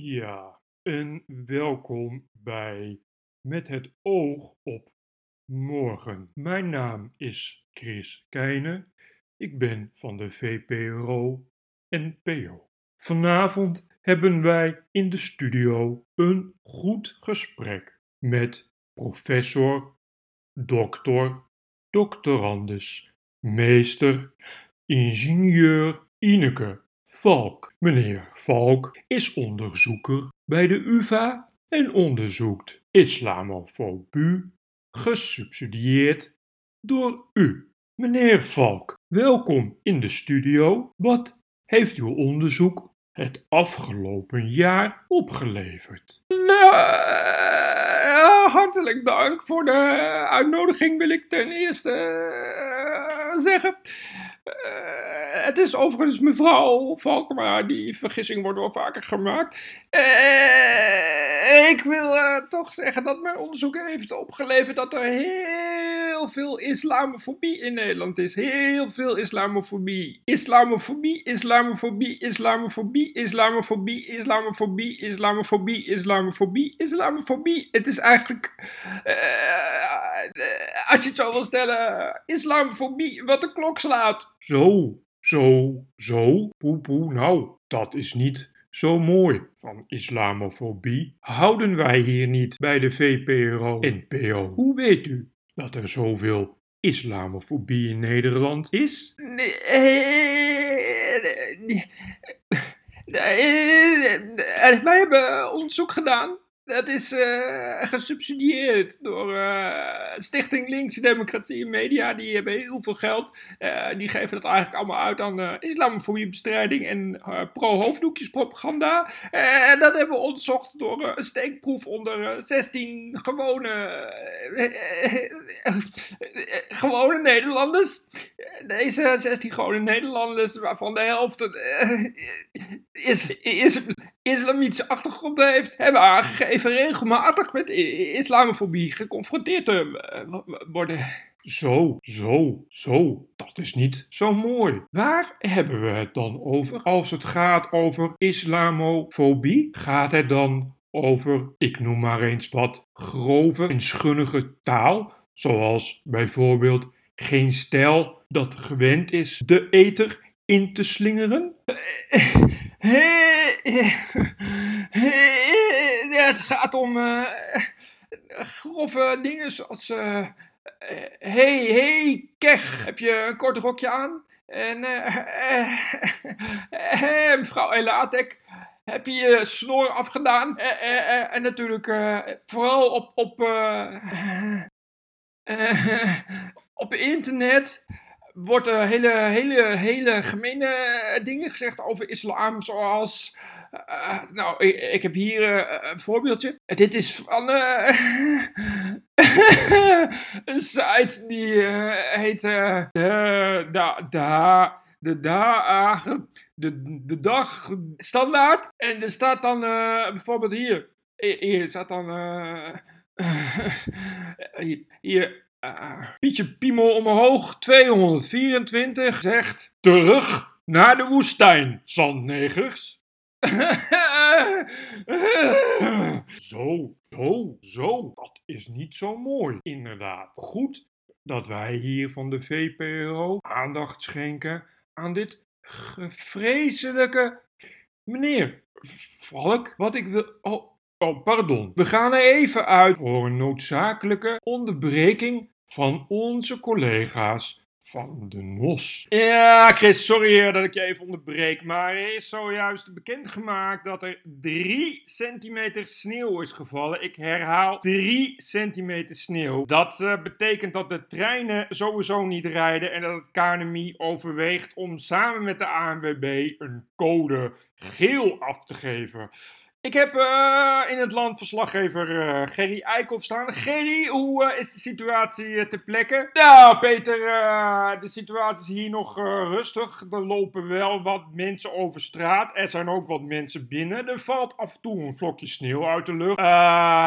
Ja, en welkom bij Met het oog op morgen. Mijn naam is Chris Keijnen. Ik ben van de VPRO NPO. Vanavond hebben wij in de studio een goed gesprek met professor, dokter, doctorandus, meester, ingenieur Ineke Valk. Meneer Valk is onderzoeker bij de UvA en onderzoekt islamofobie, gesubsidieerd door u. Meneer Valk, welkom in de studio. Wat heeft uw onderzoek het afgelopen jaar opgeleverd? Nou, hartelijk dank voor de uitnodiging, wil ik ten eerste eh, zeggen. Eh, het is overigens mevrouw Valkema, die vergissing wordt wel vaker gemaakt. Eh, ik wil eh, toch zeggen dat mijn onderzoek heeft opgeleverd dat er heel veel islamofobie in Nederland is. Heel veel islamofobie. Islamofobie, islamofobie, islamofobie, islamofobie, islamofobie, islamofobie, islamofobie, islamofobie. Het is eigenlijk, als je het zo wil stellen, islamofobie wat de klok slaat. Zo, zo, zo, poe poe, nou, dat is niet zo mooi. Van islamofobie houden wij hier niet bij de VPRO NPO. Hoe weet u dat er zoveel islamofobie in Nederland is? Nee, nee, nee, wij hebben onderzoek gedaan dat is uh, gesubsidieerd door uh, Stichting Linkse Democratie en Media. Die hebben heel veel geld. Uh, die geven dat eigenlijk allemaal uit aan islamofobiebestrijding en pro-hoofddoekjespropaganda. En dat hebben we onderzocht door een steekproef onder 16 gewone, gewone Nederlanders. Deze 16 gewone Nederlanders, waarvan de helft is, is, islamitische achtergrond heeft, hebben aangegeven regelmatig met islamofobie geconfronteerd te eh, worden. Zo, zo, zo. Dat is niet zo mooi. Waar hebben we het dan over als het gaat over islamofobie? Gaat het dan over, ik noem maar eens wat, grove en schunnige taal? Zoals bijvoorbeeld geen stijl dat gewend is de eter in te slingeren? Het gaat om uh, grove dingen zoals... Uh, hey, hey, kech, heb je een kort rokje aan? En mevrouw Elatek, heb je je snor afgedaan? en natuurlijk vooral op, op, op internet wordt hele, hele, hele gemene eh, dingen gezegd over islam, zoals... Uh, nou, ik, heb hier uh, een voorbeeldje. Dit is van een site die heet de, da, da, de, de, de dag standaard. En er staat dan bijvoorbeeld hier, hier staat dan... hier uh, Pietje Piemel omhoog 224 zegt terug naar de woestijn, zandnegers. zo, zo, zo. Dat is niet zo mooi. Inderdaad. Goed dat wij hier van de VPRO aandacht schenken aan dit vreselijke. Meneer Valk, wat ik wil. Oh, Oh, pardon. We gaan er even uit voor een noodzakelijke onderbreking van onze collega's van de NOS. Ja, Chris, sorry dat ik je even onderbreek, maar er is zojuist bekendgemaakt dat er 3 centimeter sneeuw is gevallen. Ik herhaal 3 centimeter sneeuw. Dat uh, betekent dat de treinen sowieso niet rijden en dat het KNMI overweegt om samen met de ANWB een code geel af te geven. Ik heb uh, in het land verslaggever uh, Gerry Eikhoff staan. Gerry, hoe uh, is de situatie ter plekke? Nou, Peter, de situatie is hier nog rustig. Er lopen wel wat mensen over straat. Er zijn ook wat mensen binnen. Er valt af en toe een vlokje sneeuw uit de lucht.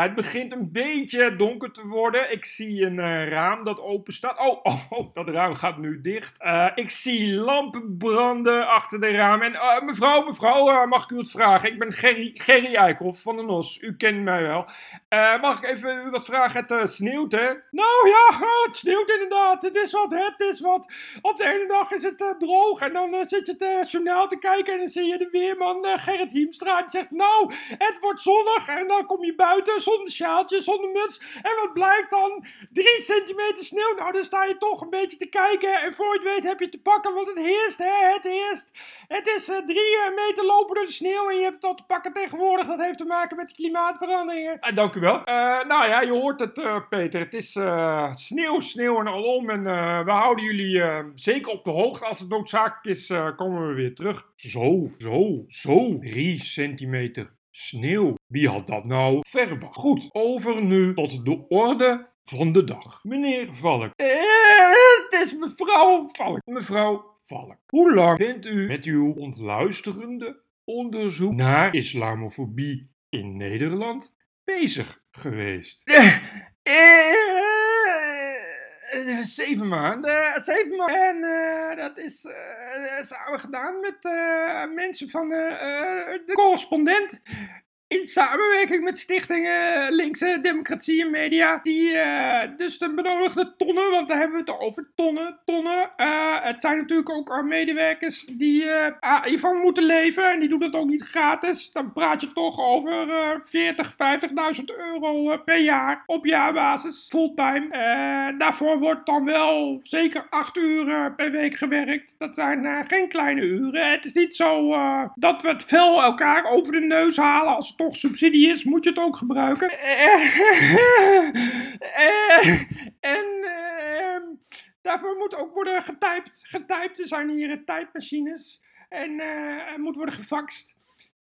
het begint een beetje donker te worden. Ik zie een raam dat open staat. Oh, oh, oh, dat raam gaat nu dicht. ik zie lampen branden achter de raam. En mevrouw, mevrouw, mag ik u het vragen? Ik ben Gerry, Gerry Eikhoff van de NOS. U kent mij wel. Eh, mag ik even u wat vragen? Het uh, sneeuwt, hè? Nou ja, het sneeuwt inderdaad. Het is wat, het is wat. Op de ene dag is het uh, droog en dan zit je het journaal te kijken en dan zie je de weerman Gerrit Hiemstra. Die zegt, nou, het wordt zonnig. En dan kom je buiten zonder sjaaltje, zonder muts. En wat blijkt dan? Drie centimeter sneeuw. Nou, dan sta je toch een beetje te kijken. En voor je weet heb je te pakken, want het heerst, hè? Het heerst. Het is drie meter lopen door de sneeuw en je hebt het al te pakken tegenwoordig. Dat heeft te maken met de klimaatveranderingen. Uh, dank u wel. Uh, nou ja, je hoort het, uh, Peter. Het is sneeuw, sneeuw en alom. En we houden jullie zeker op de hoogte. Als het noodzakelijk is, komen we weer terug. Zo, zo, zo. 3 centimeter sneeuw. Wie had dat nou verwacht? Goed, over nu tot de orde van de dag. Meneer Valk. het is mevrouw Valk. Mevrouw Valk. Hoe lang bent u met uw ontluisterende onderzoek naar islamofobie in Nederland bezig geweest? Uh, zeven maanden. Zeven maanden. En uh, dat is uh, samen gedaan met mensen van de correspondent in samenwerking met stichtingen Linkse Democratie en Media. Die uh, dus de benodigde tonnen, want daar hebben we het over tonnen, tonnen. Uh, het zijn natuurlijk ook medewerkers die uh, hiervan moeten leven en die doen dat ook niet gratis. Dan praat je toch over 40, 50.000 euro per jaar op jaarbasis, fulltime. daarvoor wordt dan wel zeker 8 uur per week gewerkt. Dat zijn geen kleine uren. Het is niet zo dat we het veel elkaar over de neus halen als toch subsidie is, moet je het ook gebruiken. en ehm, daarvoor moet ook worden getypt. Getypt. Er zijn hier tijdmachines. En uh, moet worden gefaxt.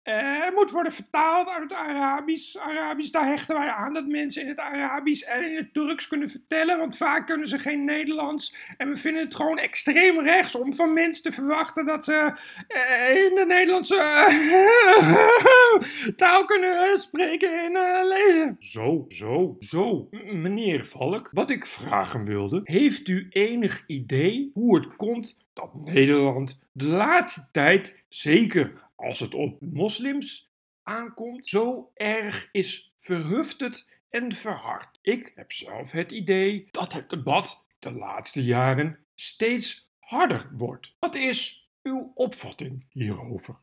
Uh, moet worden vertaald uit het Arabisch. Arabisch, daar hechten wij aan dat mensen in het Arabisch en in het Turks kunnen vertellen. Want vaak kunnen ze geen Nederlands. En we vinden het gewoon extreem rechts om van mensen te verwachten dat ze uh, in de Nederlandse uh, taal kunnen spreken en lezen. Zo, zo, zo. Meneer Valk, wat ik vragen wilde. Heeft u enig idee hoe het komt dat Nederland de laatste tijd, zeker als het op moslims aankomt, zo erg is verhufterd en verhard. Ik heb zelf het idee dat het debat de laatste jaren steeds harder wordt. Wat is uw opvatting hierover?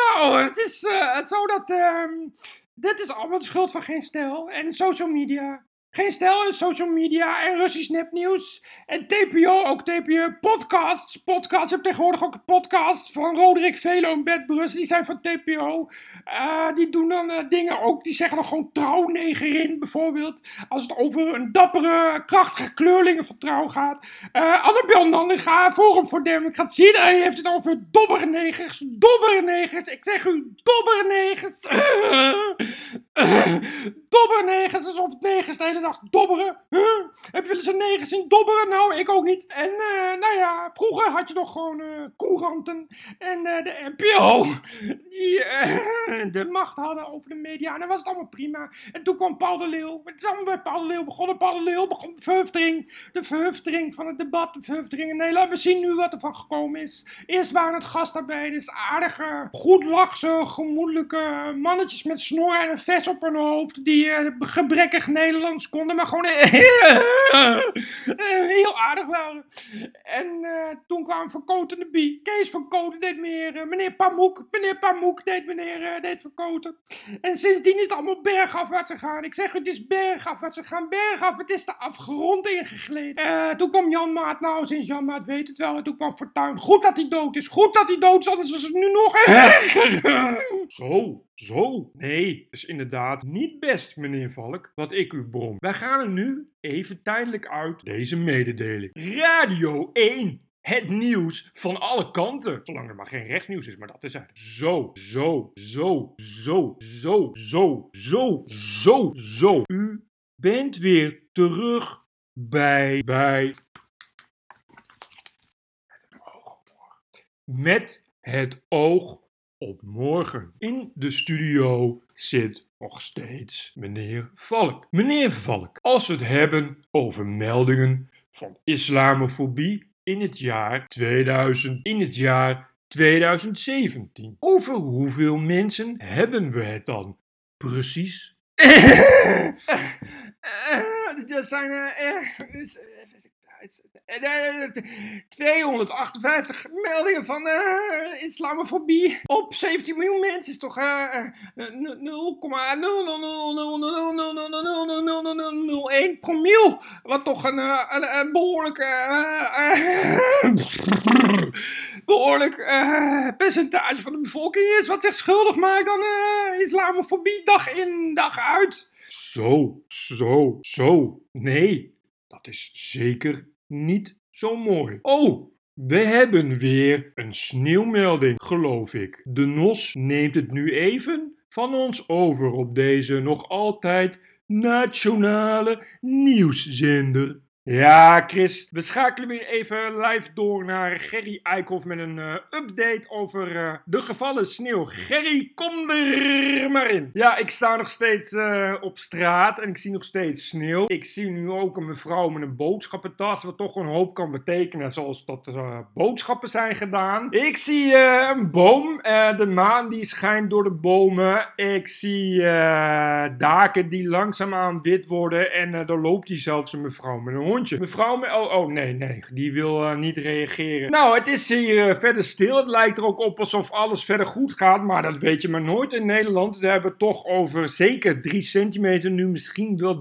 nou, het is zo dat. Uh, dit is allemaal de schuld van geen stijl en social media. Geen stijl in social media en Russisch nepnieuws. En TPO, ook TPO podcasts. Podcasts, je hebt tegenwoordig ook een podcast van Roderick Velo en Bert Brus. Die zijn van TPO. Uh, die doen dan uh, dingen ook. Die zeggen dan gewoon trouwnegerin bijvoorbeeld. Als het over een dappere, krachtige kleurlingenvertrouw gaat. Uh, Annabel Forum voor Democratie. Daar heeft het over dobbernegers. Dobbernegers. Ik zeg u, dobbernegers. dobbernegers. Alsof het negers de hele dag dobberen. Heb je wel eens een neger gezien dobberen? Nou, ik ook niet. En uh, nou ja, vroeger had je nog gewoon uh, couranten en uh, de NPO die de macht hadden over de media. En dan was het allemaal prima. En toen kwam Paul de Leeuw. Het is allemaal bij Paul de Leeuw begonnen. Paul de Leeuw begon de verhuftering. De verhuftering van het debat. De verhuftering in Nederland. We zien nu wat er van gekomen is. Eerst waren het Dus aardige, goed lachse, gemoedelijke mannetjes met snor en een vest op hun hoofd. Die gebrekkig Nederlands konden, maar gewoon heel aardig waren. En uh, toen kwam Van de Bie. Kees van deed meer. Meneer Pamoek, meneer Pamoek deed meneer deed Van Koten. En sindsdien is het allemaal bergafwaarts gegaan. Ik zeg, het is bergafwaarts gegaan. Bergaf, het is de afgrond ingegleden. toen kwam Jan Maat. Nou, sinds Jan Maat weet het wel. En toen kwam Fortuin. Goed dat hij dood is. Goed dat hij dood is, anders is het nu nog erger. Zo, zo. Nee, is inderdaad niet best, meneer Valk, wat ik u brom. Wij gaan er nu even tijdelijk uit deze mededeling. Radio 1 het nieuws van alle kanten. Zolang er maar geen rechtsnieuws is, maar dat is het. Zo, zo, zo, zo, zo, zo, zo, zo, zo. U bent weer terug bij, bij... Met het oog op morgen. In de studio zit nog steeds meneer Valk. Meneer Valk, als we het hebben over meldingen van islamofobie in het jaar 2000, in het jaar 2017. Over hoeveel mensen hebben we het dan precies? Er zijn uh, 258 meldingen van uh, islamofobie op 17 miljoen mensen is toch uh, 0,000000001 promiel. Wat toch een, een, een behoorlijk, behoorlijk percentage van de bevolking is. Wat zich schuldig maakt aan islamofobie dag in dag uit. Zo, zo, zo. Nee, dat is zeker niet zo mooi. Oh, we hebben weer een sneeuwmelding, geloof ik. De NOS neemt het nu even van ons over op deze nog altijd nationale nieuwszender. Ja, Chris, we schakelen weer even live door naar Gerry Eikhoff met een uh, update over uh, de gevallen sneeuw. Gerry, kom er maar in. Ja, ik sta nog steeds uh, op straat en ik zie nog steeds sneeuw. Ik zie nu ook een mevrouw met een boodschappentas, wat toch een hoop kan betekenen, zoals dat boodschappen zijn gedaan. Ik zie een boom, de maan die schijnt door de bomen. Ik zie daken die langzaamaan wit worden en daar loopt hier zelfs een mevrouw met een hond hondje. Mevrouw, me oh, oh, nee, nee, die wil uh, niet reageren. Nou, het is hier uh, verder stil. Het lijkt er ook op alsof alles verder goed gaat, maar dat weet je maar nooit in Nederland. We hebben toch over zeker 3 centimeter, nu misschien wel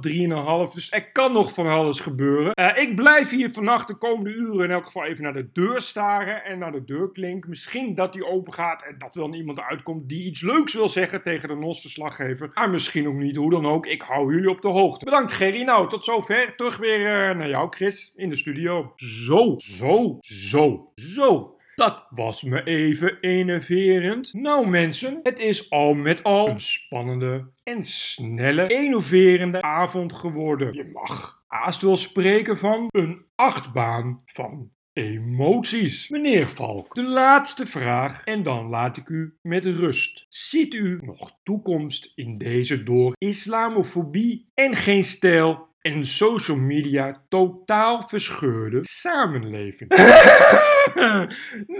3,5. Dus er kan nog van alles gebeuren. Uh, ik blijf hier vannacht de komende uren in elk geval even naar de deur staren en naar de deurklink. Misschien dat die open gaat en dat er dan iemand uitkomt die iets leuks wil zeggen tegen de NOS-verslaggever. Maar misschien ook niet, hoe dan ook. Ik hou jullie op de hoogte. Bedankt Gerry. Nou, tot zover. Terug weer jou, Chris, in de studio. Zo, zo, zo, zo. Dat was me even enerverend. Nou mensen, het is al met al een spannende en snelle, enerverende avond geworden. Je mag haast wel spreken van een achtbaan van emoties. Meneer Valk, de laatste vraag en dan laat ik u met rust. Ziet u nog toekomst in deze door islamofobie en geen stijl en social media totaal verscheurde samenleving.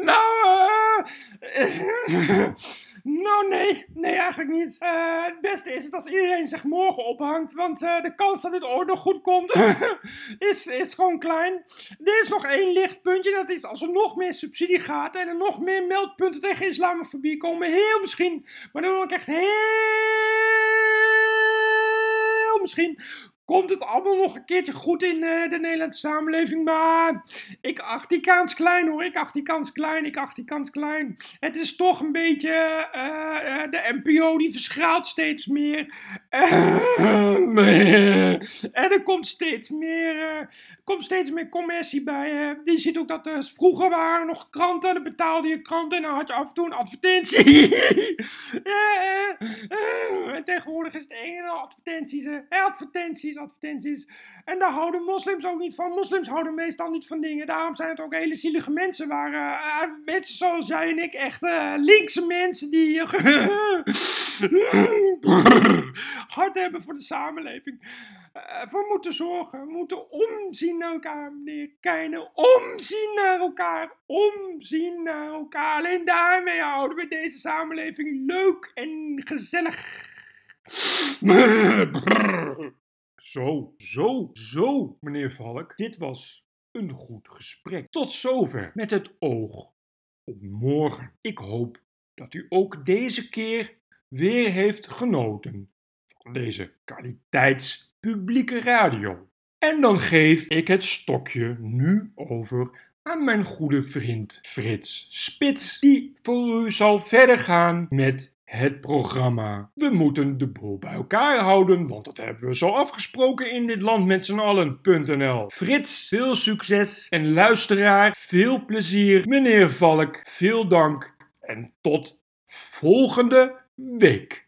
nou, uh, nou nee, nee eigenlijk niet. Uh, het beste is het als iedereen zich morgen ophangt, want uh, de kans dat dit ooit nog goed komt is, is gewoon klein. Er is nog één lichtpuntje, dat is als er nog meer subsidie gaat en er nog meer meldpunten tegen islamofobie komen, heel misschien, maar dan ook echt heel misschien komt het allemaal nog een keertje goed in uh, de Nederlandse samenleving. Maar ik acht die kans klein hoor. Ik acht die kans klein. Ik acht die kans klein. Het is toch een beetje uh, uh, de NPO die verschraalt steeds meer. en er komt steeds meer, komt steeds meer commercie bij. je ziet ook dat er vroeger waren nog kranten. Dan betaalde je kranten en dan had je af en toe een advertentie. en tegenwoordig is het een en al advertenties. Advertenties. En daar houden moslims ook niet van. Moslims houden meestal niet van dingen. Daarom zijn het ook hele zielige mensen. Waar uh, mensen zoals jij en ik, echt uh, linkse mensen die hard hebben voor de samenleving. Voor moeten zorgen. Moeten omzien naar elkaar, meneer. Omzien naar elkaar. Omzien naar elkaar. Alleen daarmee houden we deze samenleving leuk en gezellig. Zo, zo, zo, meneer Valk. Dit was een goed gesprek. Tot zover met het oog op morgen. Ik hoop dat u ook deze keer weer heeft genoten van deze kwaliteitspublieke radio. En dan geef ik het stokje nu over aan mijn goede vriend Frits Spits, die voor u zal verder gaan met het programma. We moeten de boel bij elkaar houden, want dat hebben we zo afgesproken in dit land met z'n allen.nl. Frits, veel succes en luisteraar, veel plezier. Meneer Valk, veel dank en tot volgende week.